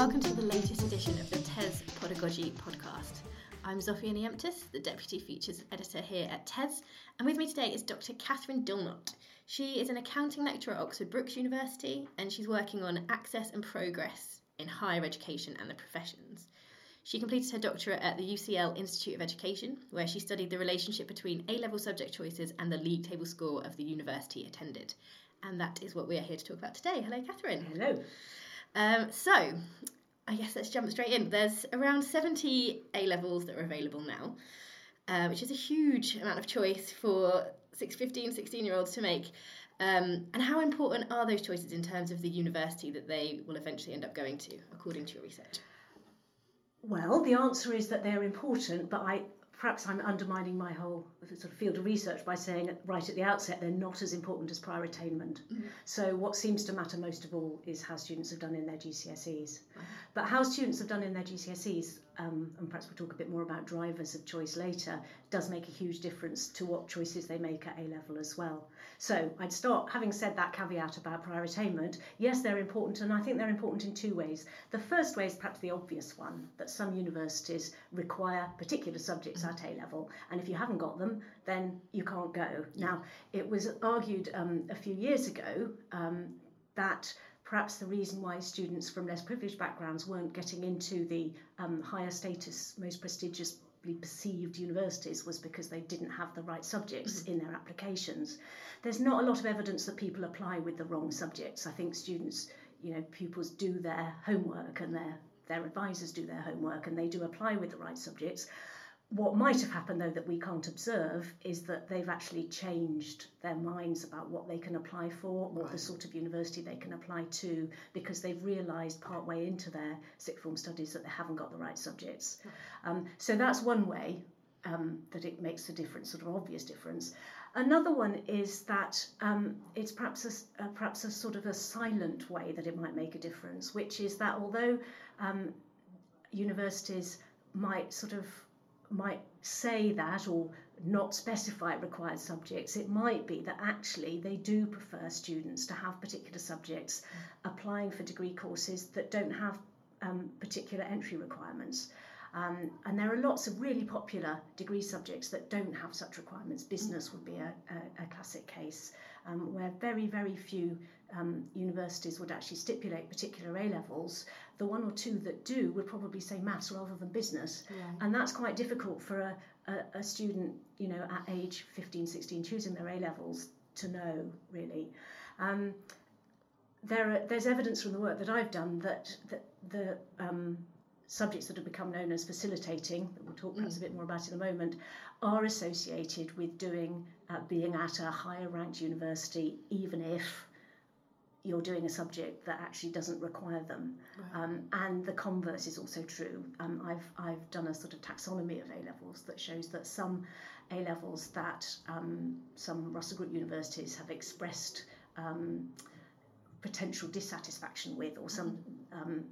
welcome to the latest edition of the TES Pedagogy podcast. I'm Zofia Niemtus, the Deputy Features Editor here at TES, and with me today is Dr. Catherine Dilnot. She is an accounting lecturer at Oxford Brookes University, and she's working on access and progress in higher education and the professions. She completed her doctorate at the UCL Institute of Education, where she studied the relationship between A level subject choices and the league table score of the university attended. And that is what we are here to talk about today. Hello, Catherine. Hello. Um, so, I guess let's jump straight in. There's around 70 A levels that are available now, uh, which is a huge amount of choice for 6, 15, 16 year olds to make. Um, and how important are those choices in terms of the university that they will eventually end up going to, according to your research? Well, the answer is that they're important, but I perhaps I'm undermining my whole sort of field of research by saying right at the outset they're not as important as prior attainment. Mm-hmm. So what seems to matter most of all is how students have done in their GCSEs. But how students have done in their GCSEs, um, and perhaps we'll talk a bit more about drivers of choice later, does make a huge difference to what choices they make at A level as well. So I'd start, having said that caveat about prior attainment, yes, they're important, and I think they're important in two ways. The first way is perhaps the obvious one, that some universities require particular subjects at A level, and if you haven't got them, then you can't go. Now, it was argued um, a few years ago um, that perhaps the reason why students from less privileged backgrounds weren't getting into the um, higher status, most prestigious perceived universities was because they didn't have the right subjects mm-hmm. in their applications. There's not a lot of evidence that people apply with the wrong subjects. I think students, you know, pupils do their homework and their their advisors do their homework and they do apply with the right subjects. What might have happened, though, that we can't observe is that they've actually changed their minds about what they can apply for, what right. the sort of university they can apply to, because they've realised partway into their sixth form studies that they haven't got the right subjects. Um, so that's one way um, that it makes a difference, sort of obvious difference. Another one is that um, it's perhaps a, uh, perhaps a sort of a silent way that it might make a difference, which is that although um, universities might sort of might say that or not specify required subjects, it might be that actually they do prefer students to have particular subjects applying for degree courses that don't have um, particular entry requirements. Um, and there are lots of really popular degree subjects that don't have such requirements. Business would be a, a, a classic case um, where very, very few um, universities would actually stipulate particular A levels. The one or two that do would probably say maths rather than business. Yeah. And that's quite difficult for a, a, a student, you know, at age 15, 16, choosing their A levels to know, really. Um, there are, there's evidence from the work that I've done that, that the um, subjects that have become known as facilitating, that we'll talk perhaps mm. a bit more about in a moment, are associated with doing uh, being at a higher ranked university, even if you're doing a subject that actually doesn't require them. Right. Um, and the converse is also true. Um, I've, I've done a sort of taxonomy of A levels that shows that some A levels that um, some Russell Group universities have expressed um, potential dissatisfaction with, or some mm-hmm. um,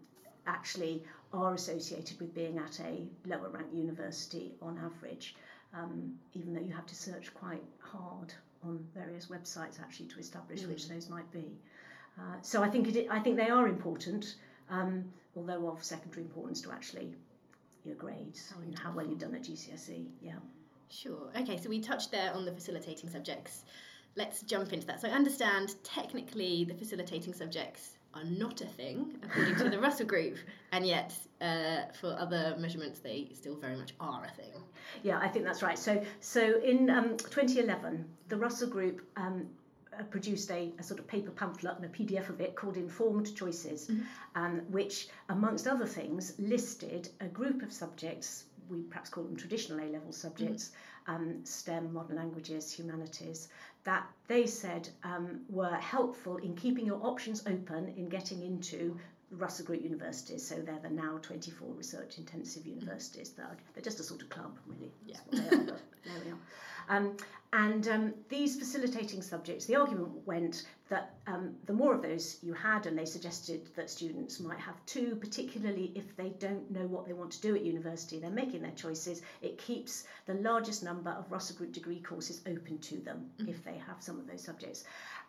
actually are associated with being at a lower ranked university on average, um, even though you have to search quite hard on various websites actually to establish mm. which those might be. Uh, so I think it, I think they are important, um, although of secondary importance to actually your grades and how well you've done at GCSE. Yeah. Sure. Okay, so we touched there on the facilitating subjects. Let's jump into that. So I understand technically the facilitating subjects are not a thing according to the Russell Group, and yet uh, for other measurements they still very much are a thing. Yeah, I think that's right. So, so in um, 2011, the Russell Group um, uh, produced a, a, sort of paper pamphlet and a PDF of it called Informed Choices, mm-hmm. um, which, amongst other things, listed a group of subjects. We perhaps call them traditional A level subjects, mm-hmm. Um, STEM, modern languages, humanities, that they said um, were helpful in keeping your options open in getting into Russell Group universities, so they're the now 24 research intensive universities. They're, they're just a sort of club, really. Yeah. there we are. Um, and um, these facilitating subjects, the argument went that um, the more of those you had, and they suggested that students might have two, particularly if they don't know what they want to do at university, they're making their choices, it keeps the largest number of Russell Group degree courses open to them mm-hmm. if they have some of those subjects.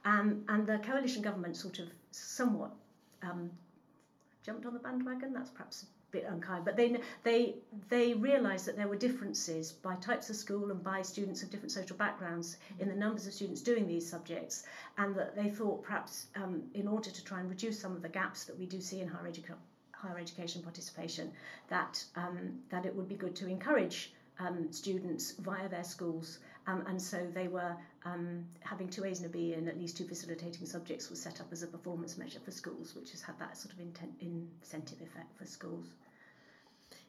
Um, and the coalition government sort of somewhat um, jumped on the bandwagon. That's perhaps a bit unkind, but they they they realised that there were differences by types of school and by students of different social backgrounds in the numbers of students doing these subjects, and that they thought perhaps um, in order to try and reduce some of the gaps that we do see in higher education higher education participation, that um, that it would be good to encourage um, students via their schools. Um, and so they were um, having two A's and a B and at least two facilitating subjects was set up as a performance measure for schools, which has had that sort of intent, incentive effect for schools.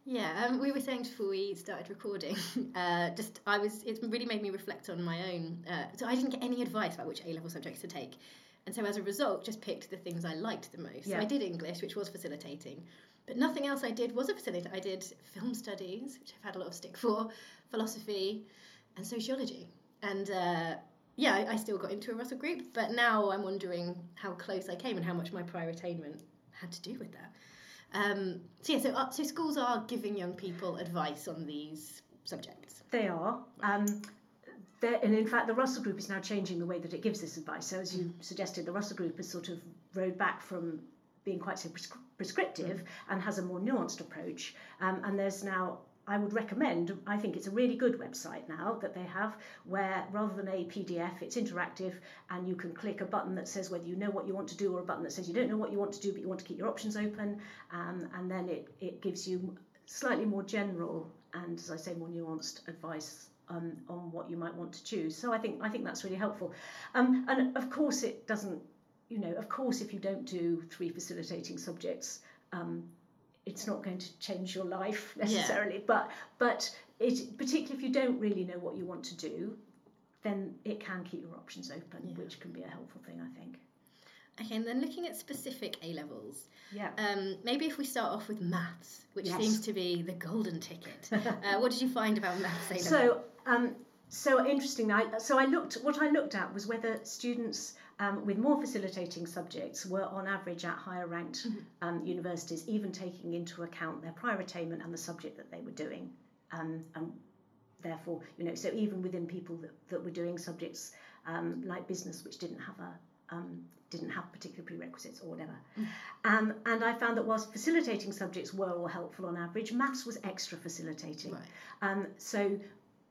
Yeah, um, we were saying before we started recording, uh, just I was, it really made me reflect on my own. Uh, so I didn't get any advice about which A level subjects to take. And so as a result, just picked the things I liked the most. Yeah. So I did English, which was facilitating. But nothing else I did was a facilitator. I did film studies, which I've had a lot of stick for, philosophy, and sociology. And uh, yeah, I, I, still got into a Russell group, but now I'm wondering how close I came and how much my prior attainment had to do with that. Um, so yeah, so uh, so schools are giving young people advice on these subjects. They are. Um, and in fact, the Russell Group is now changing the way that it gives this advice. So, as you mm. suggested, the Russell Group has sort of rode back from being quite so prescriptive mm. and has a more nuanced approach. Um, and there's now I would recommend, I think it's a really good website now that they have where rather than a PDF, it's interactive and you can click a button that says whether you know what you want to do or a button that says you don't know what you want to do but you want to keep your options open. Um, and then it, it gives you slightly more general and, as I say, more nuanced advice um, on what you might want to choose. So I think I think that's really helpful. Um, and of course, it doesn't. You know, of course, if you don't do three facilitating subjects, um, it's not going to change your life necessarily. Yeah. But but it particularly if you don't really know what you want to do, then it can keep your options open, yeah. which can be a helpful thing, I think. Okay, and then looking at specific A levels. Yeah. Um, maybe if we start off with maths, which yes. seems to be the golden ticket. uh, what did you find about maths A level? So, um, so interesting. I, so I looked. What I looked at was whether students um, with more facilitating subjects were on average at higher ranked mm-hmm. um, universities, even taking into account their prior attainment and the subject that they were doing. Um, and therefore, you know, so even within people that, that were doing subjects um, like business, which didn't have a um, didn't have particular prerequisites or whatever. Mm. Um, and I found that whilst facilitating subjects were all helpful on average, maths was extra facilitating. Right. Um,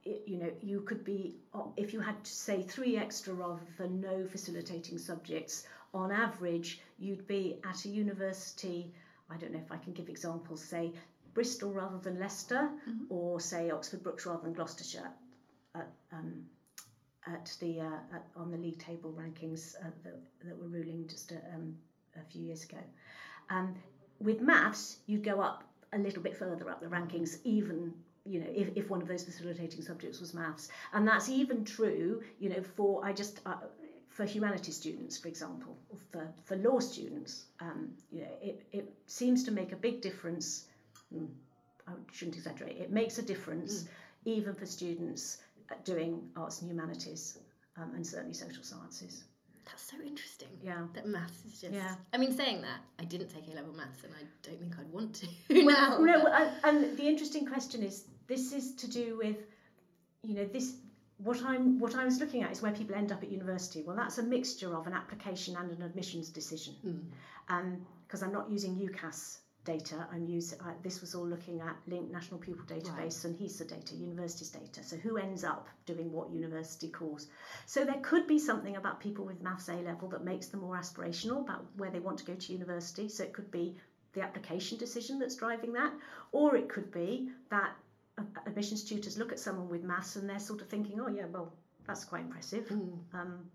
so you know, you could be, uh, if you had to say three extra rather than no facilitating subjects, on average, you'd be at a university, I don't know if I can give examples, say Bristol rather than Leicester, mm-hmm. or say Oxford Brookes rather than Gloucestershire. At, um, at the uh, at, on the league table rankings uh, that, that were ruling just a, um, a few years ago. Um, with maths, you'd go up a little bit further up the rankings, even you know, if, if one of those facilitating subjects was maths. And that's even true, you know, for, I just, uh, for humanities students, for example, or for, for law students, um, you know, it, it seems to make a big difference. Hmm, I shouldn't exaggerate. It makes a difference mm. even for students doing arts and humanities um, and certainly social sciences. That's so interesting. Yeah. That maths is just. Yeah. I mean, saying that, I didn't take A level maths and I don't think I'd want to well, now. No, and, and the interesting question is this is to do with, you know, this. What I'm what I was looking at is where people end up at university. Well, that's a mixture of an application and an admissions decision, because mm. um, I'm not using UCAS data. I'm using uh, this was all looking at linked national pupil database right. and HESA data, universities data. So who ends up doing what university course? So there could be something about people with maths A level that makes them more aspirational about where they want to go to university. So it could be the application decision that's driving that, or it could be that admissions tutors look at someone with maths and they're sort of thinking, oh yeah, well that's quite impressive. Mm. Um,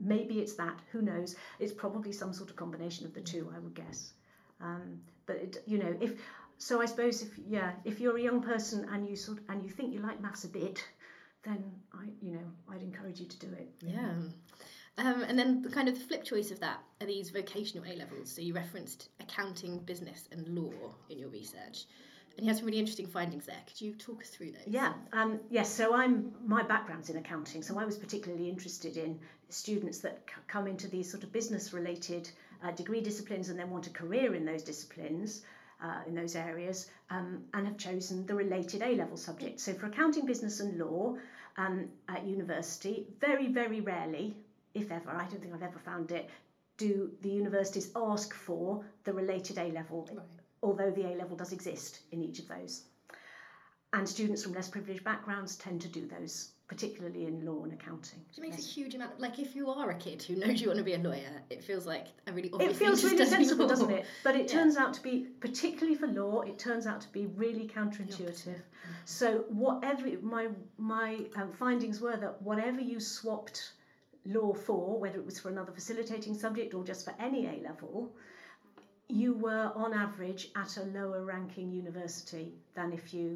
maybe it's that. Who knows? It's probably some sort of combination of the two, I would guess. Um, but it, you know, if so, I suppose if yeah, if you're a young person and you sort of, and you think you like maths a bit, then I you know I'd encourage you to do it. Yeah. Um, and then the kind of the flip choice of that are these vocational A levels. So you referenced accounting, business, and law in your research. And you had some really interesting findings there. Could you talk us through those? Yeah, um, yes. So I'm my background's in accounting, so I was particularly interested in students that c- come into these sort of business-related uh, degree disciplines and then want a career in those disciplines. Uh, in those areas um, and have chosen the related A level subjects. So, for accounting, business, and law um, at university, very, very rarely, if ever, I don't think I've ever found it, do the universities ask for the related A level, Right. Although the A level does exist in each of those. And students from less privileged backgrounds tend to do those, particularly in law and accounting. Which makes Yes. a huge amount. Like if you are a kid who knows you want to be a lawyer, it feels like a really obvious It feels really sensible, doesn't it? But it Yeah. turns out to be, particularly for law, it turns out to be really counterintuitive. So whatever my my um, findings were that whatever you swapped law for, whether it was for another facilitating subject or just for any A level, you were on average at a lower ranking university than if you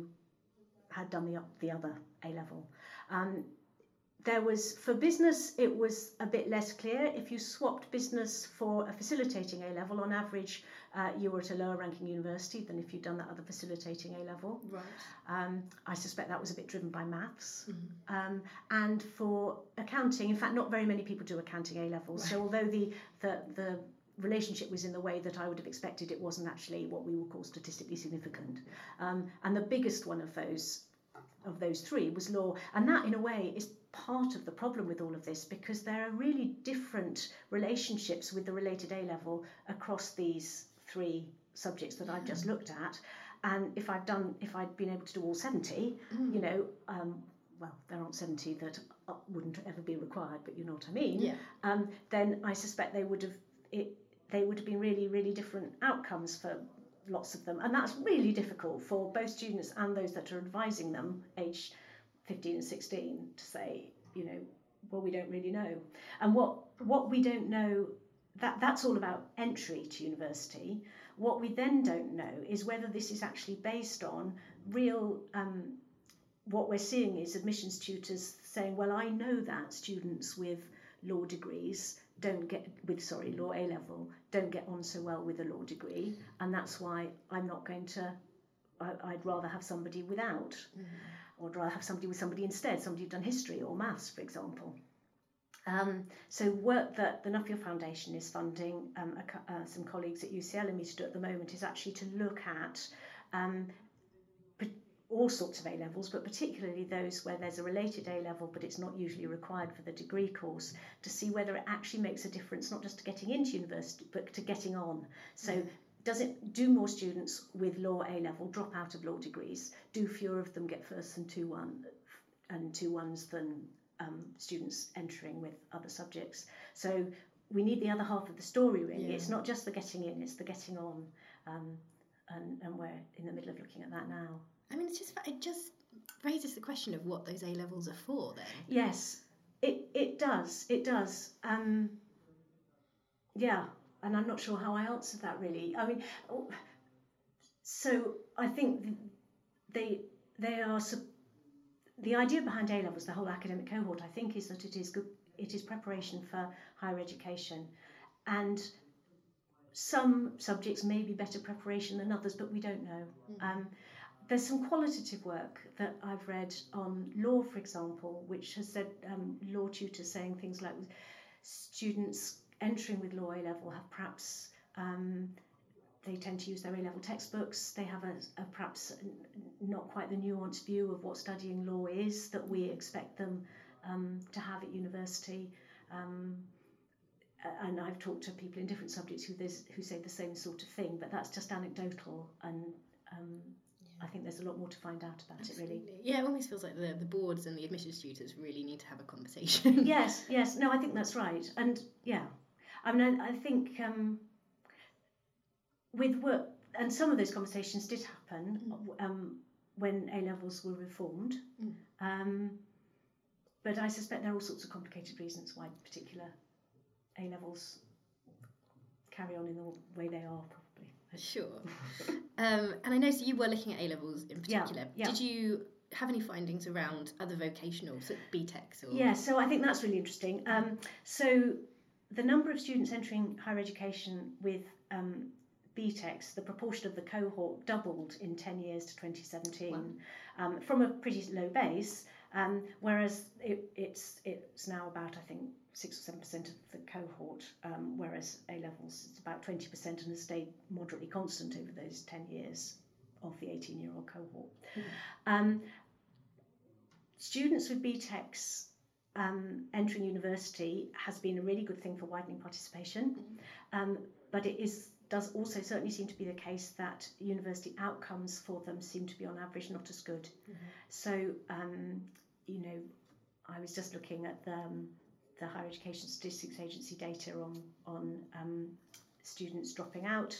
had done the the other A level. Um, there was for business it was a bit less clear if you swapped business for a facilitating a level on average uh, you were at a lower ranking university than if you'd done that other facilitating a level Right. um, i suspect that was a bit driven by maths Mhm. um, and for accounting in fact not very many people do accounting a levels so although the, the the relationship was in the way that i would have expected it wasn't actually what we would call statistically significant. Um, and the biggest one of those of those three was law. And that in a way is part of the problem with all of this because there are really different relationships with the related A level across these three subjects that I've just looked at. And if I've done if I'd been able to do all 70 Mm. you know um, well there aren't 70 that uh, wouldn't ever be required but you know what I mean. Yeah. um, then I suspect they would have it they would have been really really different outcomes for lots of them. And that's really difficult for both students and those that are advising them age 15 and 16 to say you know well we don't really know. And what what we don't know that that's all about entry to university. What we then don't know is whether this is actually based on real um, what we're seeing is admissions tutors saying well I know that students with law degrees don't get with sorry law A level don't get on so well with a law degree. And that's why I'm not going to I, I'd rather have somebody without. Or I'd rather have somebody with somebody instead somebody who'd done history or maths for example. Um, so work that the Nuffield Foundation is funding um, a, uh, some colleagues at UCL and me to do at the moment is actually to look at um, all sorts of A levels, but particularly those where there's a related A level, but it's not usually required for the degree course, to see whether it actually makes a difference, not just to getting into university, but to getting on. So, does it do more students with law A level drop out of law degrees? Do fewer of them get first and two one and two ones than um, students entering with other subjects? So we need the other half of the story really. Yeah. It's not just the getting in; it's the getting on. Um, and, and we're in the middle of looking at that now. I mean, it's just it just raises the question of what those A levels are for. Then. Yes, it it does. It does. Um, yeah, and I'm not sure how I answered that really. I mean, oh, so I think they they are the idea behind A levels, the whole academic cohort. I think is that it is good. It is preparation for higher education, and some subjects may be better preparation than others, but we don't know. Um, there's some qualitative work that I've read on law, for example, which has said um, law tutors saying things like students entering with law A level have perhaps um, they tend to use their A level textbooks. They have a, a perhaps not quite the nuanced view of what studying law is that we expect them um, to have at university. Um, and I've talked to people in different subjects who who say the same sort of thing, but that's just anecdotal, and um, I think there's a lot more to find out about it. Really. Yeah, it almost feels like the, the boards and the admissions tutors really need to have a conversation. yes, yes. No, I think that's right. And yeah, I mean, I, I think um, with work, and some of those conversations did happen um, when A levels were reformed. Mm. Um, but I suspect there are all sorts of complicated reasons why particular A levels carry on in the way they are, probably. Sure. Um, and I know so you were looking at A levels in particular. yeah. Did you have any findings around other vocational, so BTECs or? Yeah, so I think that's really interesting. Um, so the number of students entering higher education with um, BTECs, the proportion of the cohort doubled in 10 years to 2017 um, from a pretty low base, um, whereas it, it's, it's now about, I think, 6 or 7% of the cohort, um, whereas A levels is about 20% and has stayed moderately constant over those 10 years of the 18 year old cohort. Um, students with BTECs um, entering university has been a really good thing for widening participation, um, but it is does also certainly seem to be the case that university outcomes for them seem to be on average not as good. So, um, you know, I was just looking at the, um, the Higher Education Statistics Agency data on on um, students dropping out,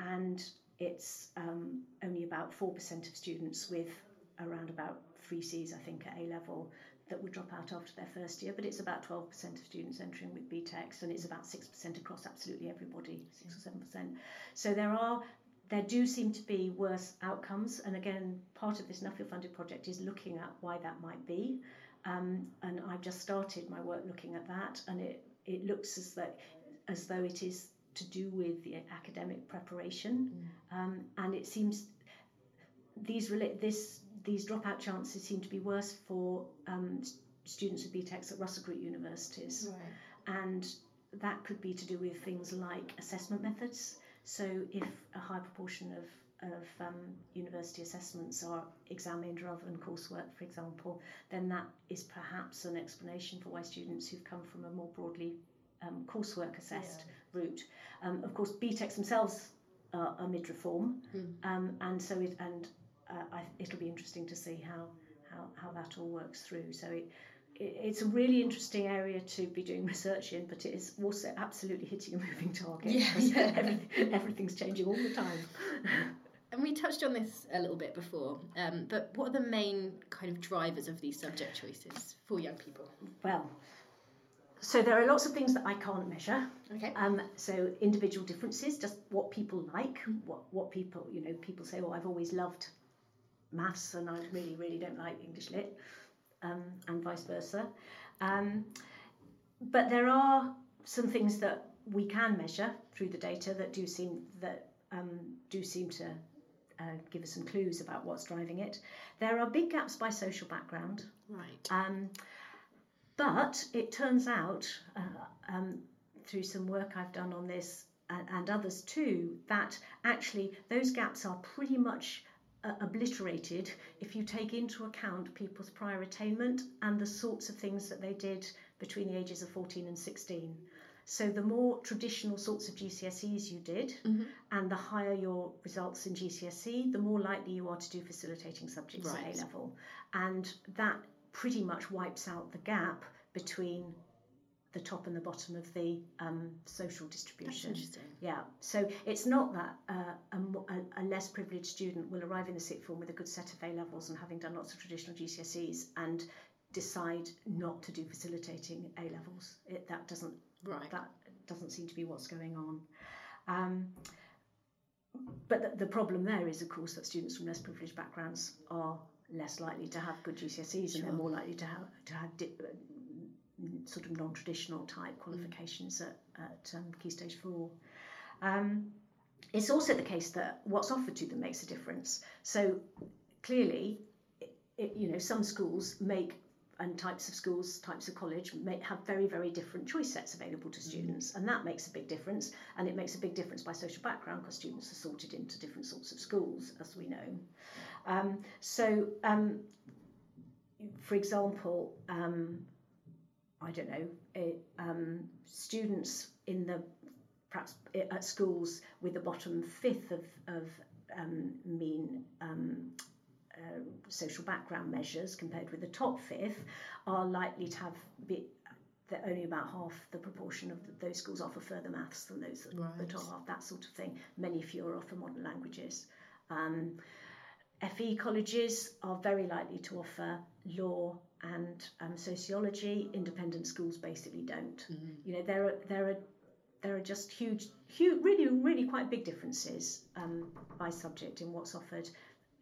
and it's um, only about four percent of students with around about three C's, I think, at A level that would drop out after their first year, but it's about 12% of students entering with BTECs and it's about 6% across absolutely everybody, 6 or 7%. So there are there do seem to be worse outcomes, and again, part of this Nuffield funded project is looking at why that might be. Um, and I've just started my work looking at that, and it, it looks as though as though it is to do with the academic preparation, mm. um, and it seems these relate this these dropout chances seem to be worse for um, students with BTECs at Russell Group universities. Right. And that could be to do with things like assessment methods. So if a high proportion of, of um, university assessments are examined rather than coursework, for example, then that is perhaps an explanation for why students who've come from a more broadly um, coursework assessed yeah. route. Um, of course, BTECs themselves are, are mid-reform, mm. and so it, and uh, I, it'll be interesting to see how, how, how that all works through. So it, it, it's a really interesting area to be doing research in, but it is also absolutely hitting a moving target. Yeah, yeah. Everything, everything's changing all the time. And we touched on this a little bit before, um, but what are the main kind of drivers of these subject choices for young people? Well, so there are lots of things that I can't measure. Okay. Um, so individual differences, just what people like, what what people you know people say, oh, I've always loved maths and I really, really don't like English lit, um, and vice versa. Um, but there are some things that we can measure through the data that do seem that um, do seem to uh, give us some clues about what's driving it. There are big gaps by social background. Right. Um, but it turns out, uh, um, through some work I've done on this and, and others too, that actually those gaps are pretty much uh, obliterated if you take into account people's prior attainment and the sorts of things that they did between the ages of 14 and 16. So the more traditional sorts of GCSEs you did, mm-hmm. and the higher your results in GCSE, the more likely you are to do facilitating subjects right. at A level. And that pretty much wipes out the gap between the top and the bottom of the um, social distribution. Yeah, so it's not that uh, a, a, less privileged student will arrive in the sixth form with a good set of A levels and having done lots of traditional GCSEs and decide not to do facilitating A levels. It, that doesn't right. that doesn't seem to be what's going on. Um, but the, the, problem there is, of course, that students from less privileged backgrounds are less likely to have good GCSEs sure. and they're more likely to have to have di- sort of non-traditional type qualifications mm. at, at um, Key Stage 4. Um, it's also the case that what's offered to them makes a difference. So clearly, it, it, you know, some schools make and types of schools, types of college may have very, very different choice sets available to mm. students, mm. and that makes a big difference. And it makes a big difference by social background because students are sorted into different sorts of schools, as we know. Um, so, um, for example, um, I don't know, it, um, students in the perhaps at schools with the bottom fifth of, of um, mean um, uh, social background measures compared with the top fifth are likely to have be, that only about half the proportion of the, those schools offer further maths than those right. the top half, that sort of thing. Many fewer offer modern languages. Um, FE colleges are very likely to offer law and um, sociology. Independent schools basically don't. Mm-hmm. You know, there are there are there are just huge, huge, really, really quite big differences um, by subject in what's offered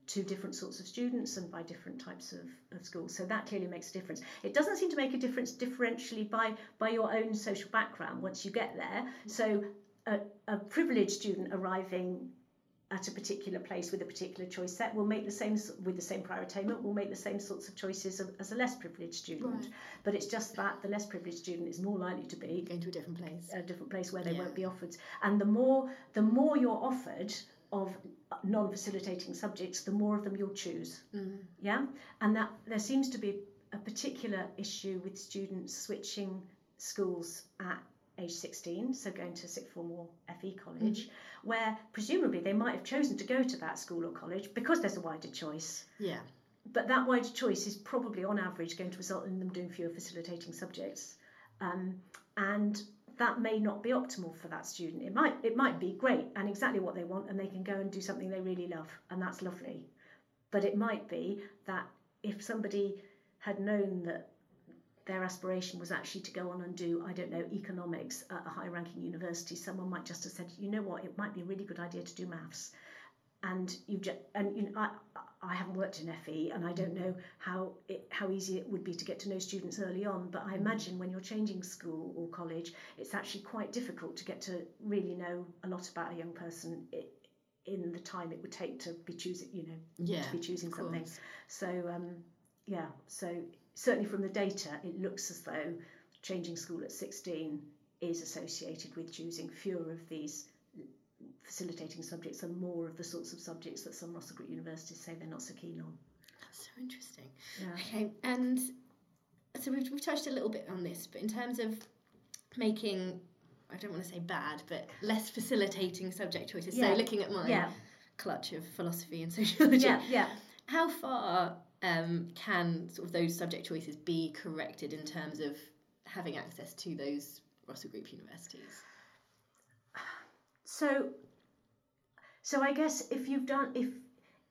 to different sorts of students and by different types of, of schools. So that clearly makes a difference. It doesn't seem to make a difference differentially by by your own social background once you get there. Mm-hmm. So a, a privileged student arriving at a particular place with a particular choice set will make the same with the same prior attainment will make the same sorts of choices as a less privileged student right. but it's just that the less privileged student is more likely to be going to a different place a different place where they yeah. won't be offered and the more the more you're offered of non-facilitating subjects the more of them you'll choose mm. yeah and that there seems to be a particular issue with students switching schools at age 16, so going to sixth form or FE college, mm-hmm. where presumably they might have chosen to go to that school or college because there's a wider choice. Yeah. But that wider choice is probably on average going to result in them doing fewer facilitating subjects. Um, and that may not be optimal for that student. It might it might be great and exactly what they want and they can go and do something they really love and that's lovely. But it might be that if somebody had known that their aspiration was actually to go on and do, I don't know, economics at a high ranking university, someone might just have said, you know what, it might be a really good idea to do maths. And you've just, and you know, I, I haven't worked in FE and I don't know how it, how easy it would be to get to know students early on, but I imagine when you're changing school or college, it's actually quite difficult to get to really know a lot about a young person in the time it would take to be choosing, you know, yeah, to be choosing something. So um, yeah, so certainly from the data, it looks as though changing school at 16 is associated with choosing fewer of these facilitating subjects and more of the sorts of subjects that some Russell Group universities say they're not so keen on. That's so interesting. Yeah. Okay, and so we've, we've touched a little bit on this, but in terms of making, I don't want to say bad, but less facilitating subject choices, yeah. so looking at my yeah. clutch of philosophy and sociology. Yeah, yeah. How far um, can sort of those subject choices be corrected in terms of having access to those Russell Group universities? So, so I guess if you've done if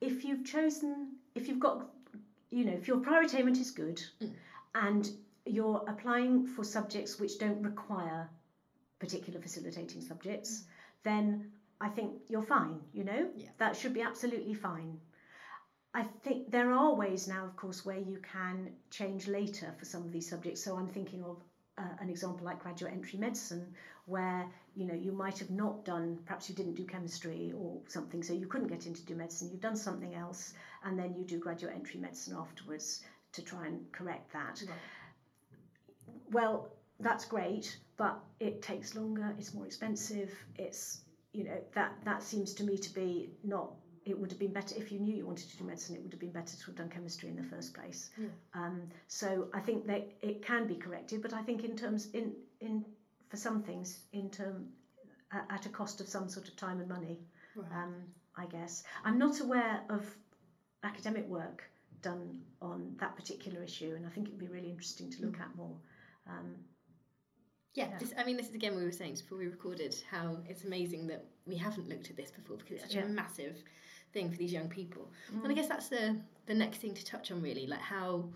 if you've chosen if you've got you know if your prior attainment is good mm. and you're applying for subjects which don't require particular facilitating subjects, mm. then I think you're fine. You know yeah. that should be absolutely fine. I think there are ways now, of course, where you can change later for some of these subjects. So I'm thinking of uh, an example like graduate entry medicine, where you know you might have not done, perhaps you didn't do chemistry or something, so you couldn't get into do medicine. You've done something else, and then you do graduate entry medicine afterwards to try and correct that. Right. Well, that's great, but it takes longer. It's more expensive. It's you know that that seems to me to be not it would have been better if you knew you wanted to do medicine. It would have been better to have done chemistry in the first place. Yeah. Um, so I think that it can be corrected, but I think in terms in in for some things in term at, at a cost of some sort of time and money. Right. Um, I guess I'm not aware of academic work done on that particular issue, and I think it would be really interesting to look mm. at more. Um, yeah, yeah. This, I mean, this is again we were saying before we recorded how it's amazing that we haven't looked at this before because it's such yeah. a massive thing for these young people. Mm. And I mm. guess that's the the next thing to touch on really, like how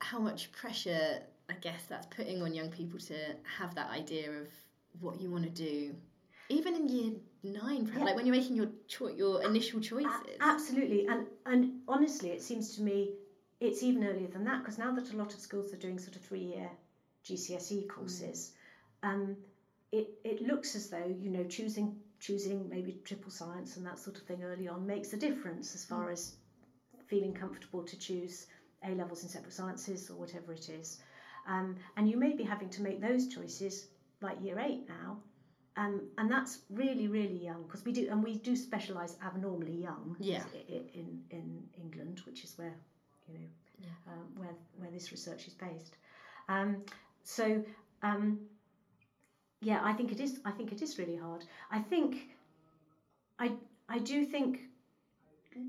how much pressure I guess that's putting on young people to have that idea of what you want to do, even in year nine, perhaps, yeah. like when you're making your cho- your initial choices. A- absolutely, and and honestly, it seems to me it's even earlier than that because now that a lot of schools are doing sort of three year GCSE courses, mm. um, it it looks as though you know choosing choosing maybe triple science and that sort of thing early on makes a difference as far mm. as feeling comfortable to choose A levels in separate sciences or whatever it is. Um, and you may be having to make those choices like year eight now. Um, and that's really, really young because we do, and we do specialise abnormally young yeah. in, in England, which is where, you know, yeah. um, where, where this research is based. Um, so, um, yeah, I think it is. I think it is really hard. I think, I I do think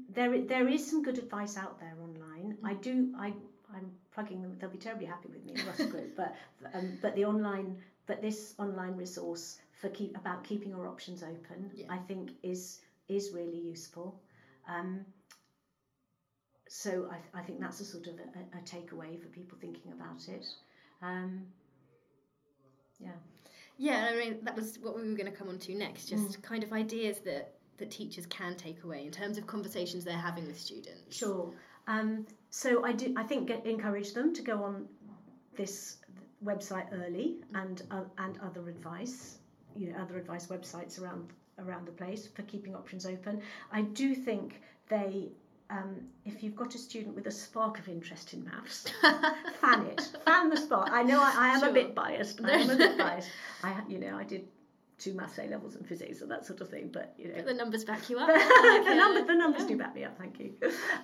there there is some good advice out there online. I do. I I'm plugging them. They'll be terribly happy with me, Russell Group. But um, but the online but this online resource for keep about keeping our options open, yeah. I think is is really useful. Um, so I, I think that's a sort of a, a takeaway for people thinking about it. Um, yeah. Yeah, I mean that was what we were going to come on to next. Just mm. kind of ideas that that teachers can take away in terms of conversations they're having with students. Sure. Um, so I do. I think get, encourage them to go on this website early and uh, and other advice. You know, other advice websites around around the place for keeping options open. I do think they um, if you've got a student with a spark of interest in maths, fan it, fan the spark. I know I, I am sure. a bit biased. I am a bit biased. I, you know, I did two maths A levels and physics and that sort of thing. But you know, but the numbers back you up. the, number, the numbers do back me up. Thank you.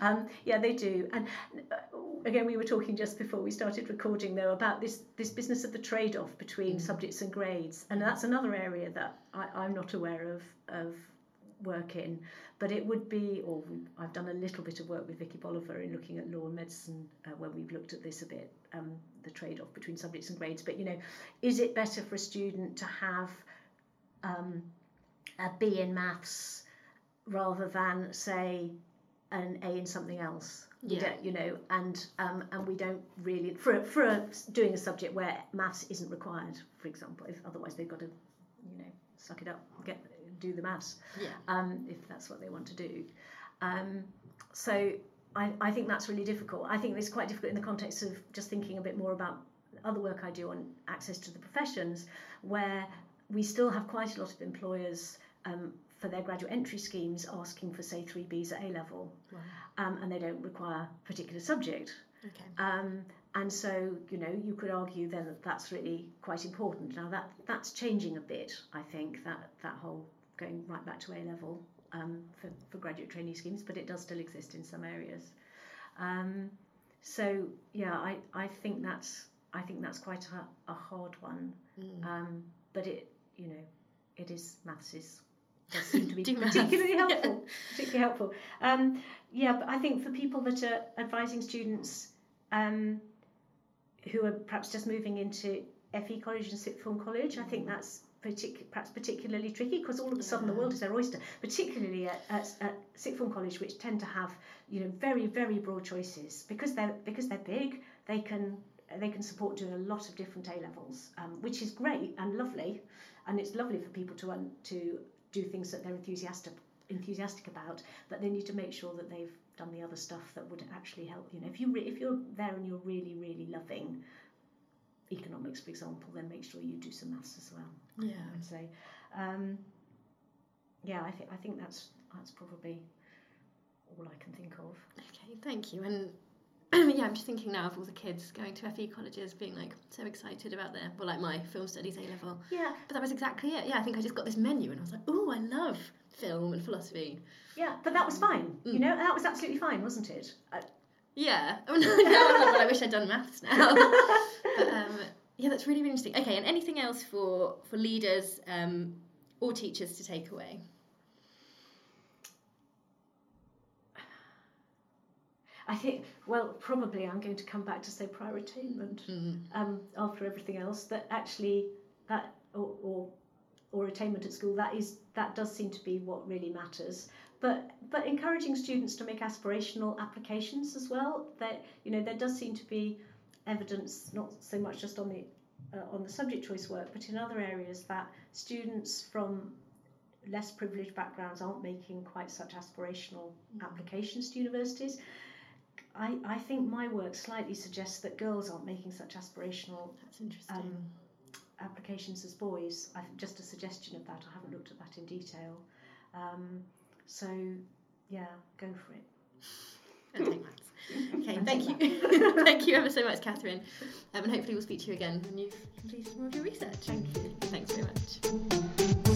Um, yeah, they do. And uh, again, we were talking just before we started recording, though, about this this business of the trade off between mm. subjects and grades, and that's another area that I, I'm not aware of of work in. But it would be, or I've done a little bit of work with Vikki Boliver in looking at law and medicine uh, when we've looked at this a bit, um, the trade off between subjects and grades. But you know, is it better for a student to have um, a B in maths rather than say an A in something else? Yeah. you know, and um, and we don't really for for a, doing a subject where maths isn't required, for example. If otherwise they've got to, you know, suck it up, get do the maths, yeah. um, if that's what they want to do. Um, so I, I think that's really difficult. I think it's quite difficult in the context of just thinking a bit more about other work I do on access to the professions, where we still have quite a lot of employers um, for their graduate entry schemes asking for, say, three Bs at A level, wow. um, and they don't require a particular subject. Okay. Um, and so, you know, you could argue then that that's really quite important. Now that that's changing a bit. I think that that whole going right back to A level um, for, for graduate trainee schemes, but it does still exist in some areas. Um, so yeah, I, I think that's I think that's quite a, a hard one. Mm. Um, but it you know it is maths is does seem to be particularly helpful. Yeah. Particularly helpful. Um, yeah, but I think for people that are advising students um, who are perhaps just moving into FE college and sixth form college, I think mm. that's partic- perhaps particularly tricky because all of a sudden the world is their oyster, particularly at, at, at sixth form college, which tend to have you know very very broad choices because they're because they're big. They can they can support doing a lot of different A levels, um, which is great and lovely, and it's lovely for people to um, to do things that they're enthusiastic enthusiastic about. But they need to make sure that they've done the other stuff that would actually help. You know, if you re- if you're there and you're really really loving economics, for example, then make sure you do some maths as well. Yeah, I'd say. Um, yeah, I think I think that's that's probably all I can think of. Okay, thank you. And yeah, I'm just thinking now of all the kids going to FE colleges, being like so excited about their, well, like my film studies A level. Yeah. But that was exactly it. Yeah, I think I just got this menu and I was like, oh, I love film and philosophy. Yeah, but that was fine. Mm. You know, that was absolutely fine, wasn't it? Uh, yeah. Oh, no, I wish I'd done maths now. but um, yeah, that's really, really interesting. Okay, and anything else for for leaders um, or teachers to take away? I think, well, probably I'm going to come back to say prior attainment mm. um, after everything else. That actually, that or, or or attainment at school, that is that does seem to be what really matters but but encouraging students to make aspirational applications as well. That you know there does seem to be evidence, not so much just on the uh, on the subject choice work, but in other areas that students from less privileged backgrounds aren't making quite such aspirational mm-hmm. applications to universities. I, I think my work slightly suggests that girls aren't making such aspirational That's interesting. Um, applications as boys. I, just a suggestion of that. I haven't looked at that in detail. Um, so, yeah, go for it. Okay, okay thank you. thank you ever so much, Catherine. Um, and hopefully, we'll speak to you again when you've completed more of your research. Thank you. Thanks very much.